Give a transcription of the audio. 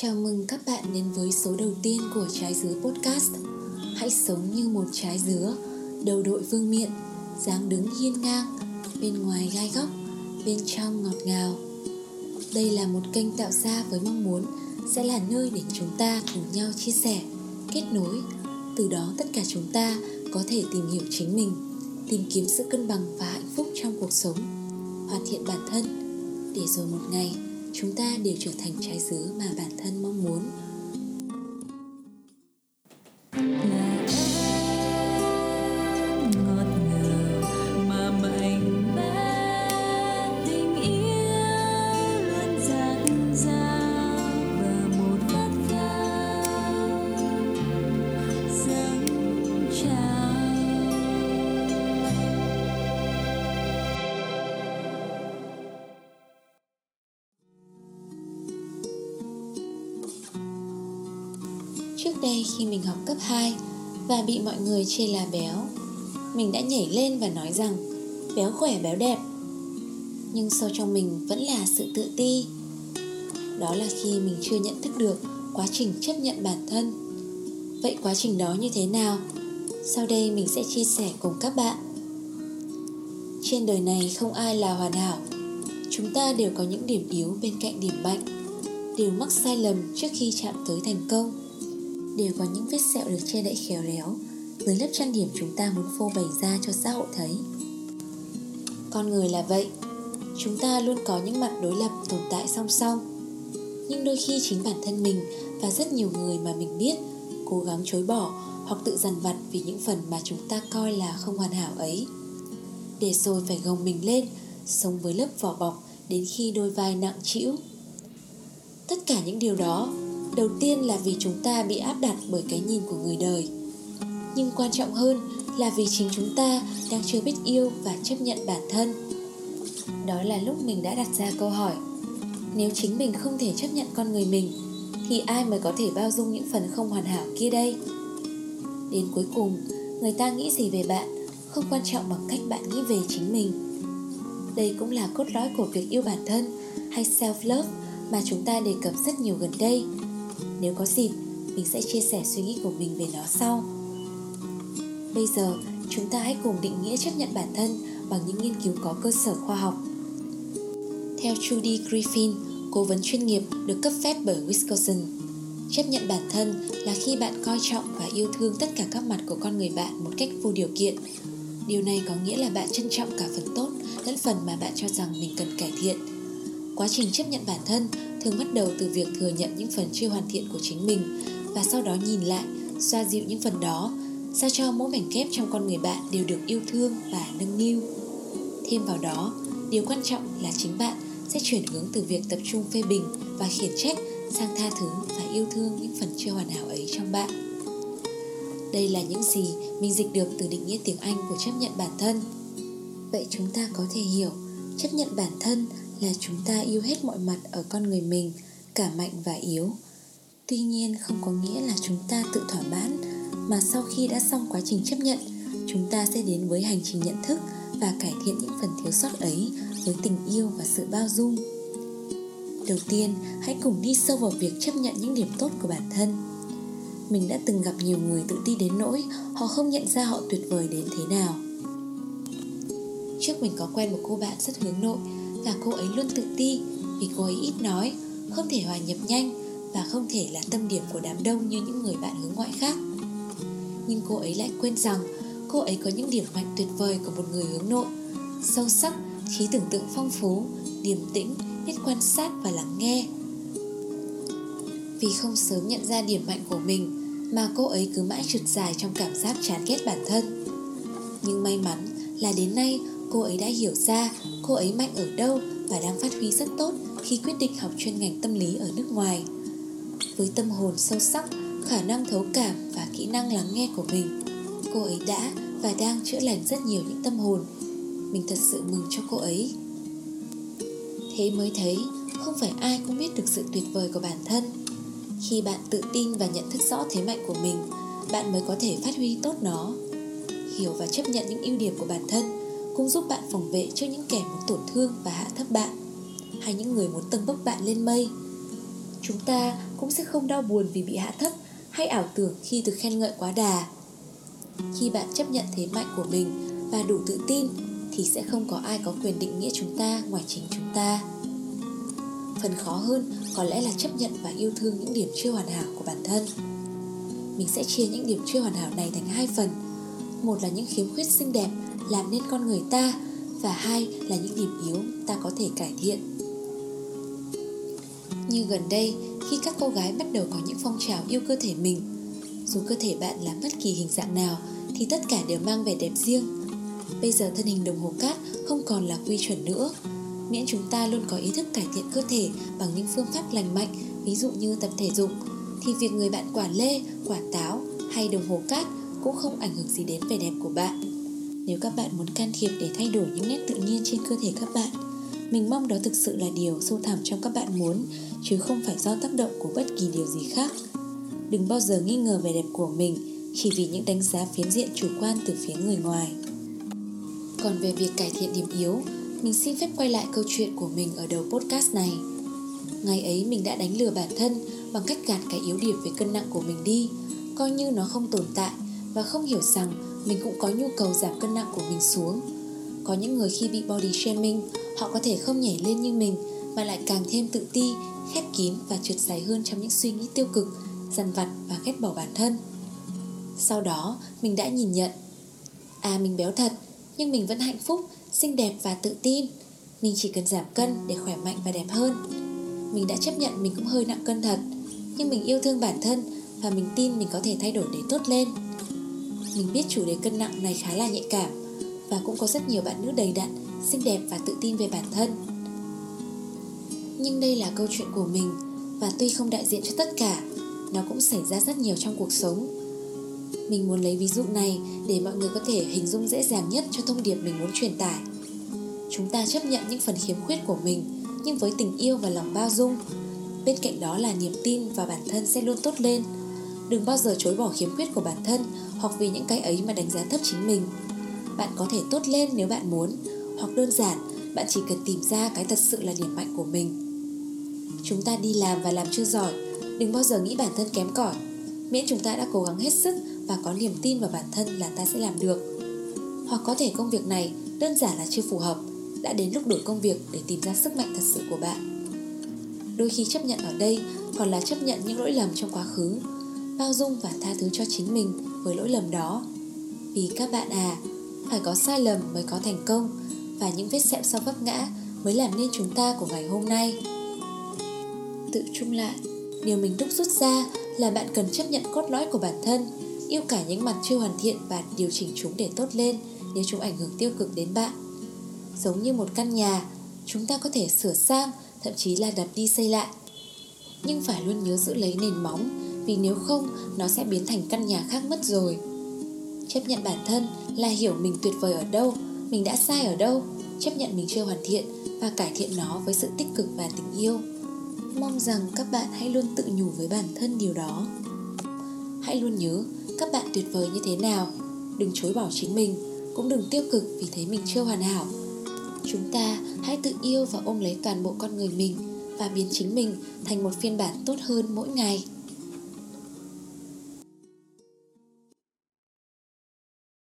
Chào mừng các bạn đến với số đầu tiên của Trái Dứa Podcast. Hãy sống như một trái dứa, đầu đội vương miện, dáng đứng hiên ngang Bên ngoài gai góc, bên trong ngọt ngào. Đây là một kênh tạo ra với mong muốn sẽ là nơi để chúng ta cùng nhau chia sẻ, kết nối. Từ đó tất cả chúng ta có thể tìm hiểu chính mình Tìm kiếm sự cân bằng và hạnh phúc trong cuộc sống Hoàn thiện bản thân. Để rồi một ngày chúng ta đều trở thành trái dứa mà bản thân mong muốn. Trước đây khi mình học cấp 2 và bị mọi người chê là béo, mình đã nhảy lên và nói rằng béo khỏe béo đẹp. Nhưng sâu trong mình vẫn là sự tự ti. Đó là khi mình chưa nhận thức được quá trình chấp nhận bản thân. Vậy quá trình đó như thế nào? Sau đây mình sẽ chia sẻ cùng các bạn. Trên đời này không ai là hoàn hảo. Chúng ta đều có những điểm yếu bên cạnh điểm mạnh, đều mắc sai lầm trước khi chạm tới thành công đều có những vết sẹo được che đậy khéo léo, dưới lớp trang điểm chúng ta muốn phô bày ra cho xã hội thấy. Con người là vậy, chúng ta luôn có những mặt đối lập tồn tại song song. Nhưng đôi khi chính bản thân mình và rất nhiều người mà mình biết cố gắng chối bỏ hoặc tự dằn vặt vì những phần mà chúng ta coi là không hoàn hảo ấy. Để rồi phải gồng mình lên, sống với lớp vỏ bọc đến khi đôi vai nặng trĩu. Tất cả những điều đó đầu tiên là vì chúng ta bị áp đặt bởi cái nhìn của người đời. Nhưng quan trọng hơn là vì chính chúng ta đang chưa biết yêu và chấp nhận bản thân. Đó là lúc mình đã đặt ra câu hỏi, nếu chính mình không thể chấp nhận con người mình, thì ai mới có thể bao dung những phần không hoàn hảo kia đây? Đến cuối cùng, người ta nghĩ gì về bạn không quan trọng bằng cách bạn nghĩ về chính mình? Đây cũng là cốt lõi của việc yêu bản thân hay self love mà chúng ta đề cập rất nhiều gần đây nếu có dịp, mình sẽ chia sẻ suy nghĩ của mình về nó sau. Bây giờ, chúng ta hãy cùng định nghĩa chấp nhận bản thân bằng những nghiên cứu có cơ sở khoa học. Theo Judy Griffin, cố vấn chuyên nghiệp được cấp phép bởi Wisconsin, chấp nhận bản thân là khi bạn coi trọng và yêu thương tất cả các mặt của con người bạn một cách vô điều kiện. Điều này có nghĩa là bạn trân trọng cả phần tốt lẫn phần mà bạn cho rằng mình cần cải thiện. Quá trình chấp nhận bản thân thường bắt đầu từ việc thừa nhận những phần chưa hoàn thiện của chính mình và sau đó nhìn lại, xoa dịu những phần đó, sao cho mỗi mảnh ghép trong con người bạn đều được yêu thương và nâng niu. Thêm vào đó, điều quan trọng là chính bạn sẽ chuyển hướng từ việc tập trung phê bình và khiển trách sang tha thứ và yêu thương những phần chưa hoàn hảo ấy trong bạn. Đây là những gì mình dịch được từ định nghĩa tiếng Anh của chấp nhận bản thân. Vậy chúng ta có thể hiểu chấp nhận bản thân là chúng ta yêu hết mọi mặt ở con người mình, cả mạnh và yếu. Tuy nhiên, không có nghĩa là chúng ta tự thỏa mãn, mà sau khi đã xong quá trình chấp nhận, chúng ta sẽ đến với hành trình nhận thức và cải thiện những phần thiếu sót ấy với tình yêu và sự bao dung. Đầu tiên, hãy cùng đi sâu vào việc chấp nhận những điểm tốt của bản thân. Mình đã từng gặp nhiều người tự ti đến nỗi họ không nhận ra họ tuyệt vời đến thế nào. Trước mình có quen một cô bạn rất hướng nội và cô ấy luôn tự ti vì cô ấy ít nói, không thể hòa nhập nhanh và không thể là tâm điểm của đám đông như những người bạn hướng ngoại khác. Nhưng cô ấy lại quên rằng cô ấy có những điểm mạnh tuyệt vời của một người hướng nội, sâu sắc, trí tưởng tượng phong phú, điềm tĩnh, biết quan sát và lắng nghe. Vì không sớm nhận ra điểm mạnh của mình mà cô ấy cứ mãi trượt dài trong cảm giác chán ghét bản thân. Nhưng may mắn là đến nay cô ấy đã hiểu ra cô ấy mạnh ở đâu và đang phát huy rất tốt khi quyết định học chuyên ngành tâm lý ở nước ngoài. Với tâm hồn sâu sắc, khả năng thấu cảm và kỹ năng lắng nghe của mình, cô ấy đã và đang chữa lành rất nhiều những tâm hồn. Mình thật sự mừng cho cô ấy. Thế mới thấy không phải ai cũng biết được sự tuyệt vời của bản thân. Khi bạn tự tin và nhận thức rõ thế mạnh của mình, bạn mới có thể phát huy tốt nó. Hiểu và chấp nhận những ưu điểm của bản thân cũng giúp bạn phòng vệ trước những kẻ muốn tổn thương và hạ thấp bạn, hay những người muốn tâng bốc bạn lên mây. Chúng ta cũng sẽ không đau buồn vì bị hạ thấp hay ảo tưởng khi được khen ngợi quá đà. Khi bạn chấp nhận thế mạnh của mình và đủ tự tin, thì sẽ không có ai có quyền định nghĩa chúng ta ngoài chính chúng ta. Phần khó hơn có lẽ là chấp nhận và yêu thương những điểm chưa hoàn hảo của bản thân. Mình sẽ chia những điểm chưa hoàn hảo này thành hai phần một là những khiếm khuyết xinh đẹp làm nên con người ta và hai là những điểm yếu ta có thể cải thiện. Như gần đây, khi các cô gái bắt đầu có những phong trào yêu cơ thể mình, dù cơ thể bạn là bất kỳ hình dạng nào thì tất cả đều mang vẻ đẹp riêng. Bây giờ thân hình đồng hồ cát không còn là quy chuẩn nữa, miễn chúng ta luôn có ý thức cải thiện cơ thể bằng những phương pháp lành mạnh, ví dụ như tập thể dục, thì việc người bạn quả lê, quả táo hay đồng hồ cát cũng không ảnh hưởng gì đến vẻ đẹp của bạn. Nếu các bạn muốn can thiệp để thay đổi những nét tự nhiên trên cơ thể các bạn, mình mong đó thực sự là điều sâu thẳm trong các bạn muốn, chứ không phải do tác động của bất kỳ điều gì khác. Đừng bao giờ nghi ngờ vẻ đẹp của mình chỉ vì những đánh giá phiến diện chủ quan từ phía người ngoài. Còn về việc cải thiện điểm yếu, mình xin phép quay lại câu chuyện của mình ở đầu podcast này. Ngày ấy mình đã đánh lừa bản thân bằng cách gạt cái yếu điểm về cân nặng của mình đi, coi như nó không tồn tại và không hiểu rằng mình cũng có nhu cầu giảm cân nặng của mình xuống. Có những người khi bị body shaming, họ có thể không nhảy lên như mình mà lại càng thêm tự ti, khép kín và trượt dài hơn trong những suy nghĩ tiêu cực, dằn vặt và ghét bỏ bản thân. Sau đó, mình đã nhìn nhận à mình béo thật, nhưng mình vẫn hạnh phúc, xinh đẹp và tự tin. Mình chỉ cần giảm cân để khỏe mạnh và đẹp hơn. Mình đã chấp nhận mình cũng hơi nặng cân thật, nhưng mình yêu thương bản thân và mình tin mình có thể thay đổi để tốt lên mình biết chủ đề cân nặng này khá là nhạy cảm và cũng có rất nhiều bạn nữ đầy đặn, xinh đẹp và tự tin về bản thân. Nhưng đây là câu chuyện của mình và tuy không đại diện cho tất cả, nó cũng xảy ra rất nhiều trong cuộc sống. Mình muốn lấy ví dụ này để mọi người có thể hình dung dễ dàng nhất cho thông điệp mình muốn truyền tải. Chúng ta chấp nhận những phần khiếm khuyết của mình, nhưng với tình yêu và lòng bao dung. Bên cạnh đó là niềm tin và bản thân sẽ luôn tốt lên đừng bao giờ chối bỏ khiếm khuyết của bản thân hoặc vì những cái ấy mà đánh giá thấp chính mình. Bạn có thể tốt lên nếu bạn muốn, hoặc đơn giản, bạn chỉ cần tìm ra cái thật sự là điểm mạnh của mình. Chúng ta đi làm và làm chưa giỏi, đừng bao giờ nghĩ bản thân kém cỏi. Miễn chúng ta đã cố gắng hết sức và có niềm tin vào bản thân là ta sẽ làm được. Hoặc có thể công việc này đơn giản là chưa phù hợp, đã đến lúc đổi công việc để tìm ra sức mạnh thật sự của bạn. Đôi khi chấp nhận ở đây còn là chấp nhận những lỗi lầm trong quá khứ bao dung và tha thứ cho chính mình với lỗi lầm đó. Vì các bạn à phải có sai lầm mới có thành công và những vết sẹo sau vấp ngã mới làm nên chúng ta của ngày hôm nay. Tự chung lại điều mình đúc rút ra là bạn cần chấp nhận cốt lõi của bản thân, yêu cả những mặt chưa hoàn thiện và điều chỉnh chúng để tốt lên nếu chúng ảnh hưởng tiêu cực đến bạn. Giống như một căn nhà, chúng ta có thể sửa sang, thậm chí là đập đi xây lại. Nhưng phải luôn nhớ giữ lấy nền móng vì nếu không, nó sẽ biến thành căn nhà khác mất rồi. Chấp nhận bản thân là hiểu mình tuyệt vời ở đâu, mình đã sai ở đâu. Chấp nhận mình chưa hoàn thiện và cải thiện nó với sự tích cực và tình yêu. Mong rằng các bạn hãy luôn tự nhủ với bản thân điều đó. Hãy luôn nhớ các bạn tuyệt vời như thế nào. Đừng chối bỏ chính mình, cũng đừng tiêu cực vì thấy mình chưa hoàn hảo. Chúng ta hãy tự yêu và ôm lấy toàn bộ con người mình và biến chính mình thành một phiên bản tốt hơn mỗi ngày.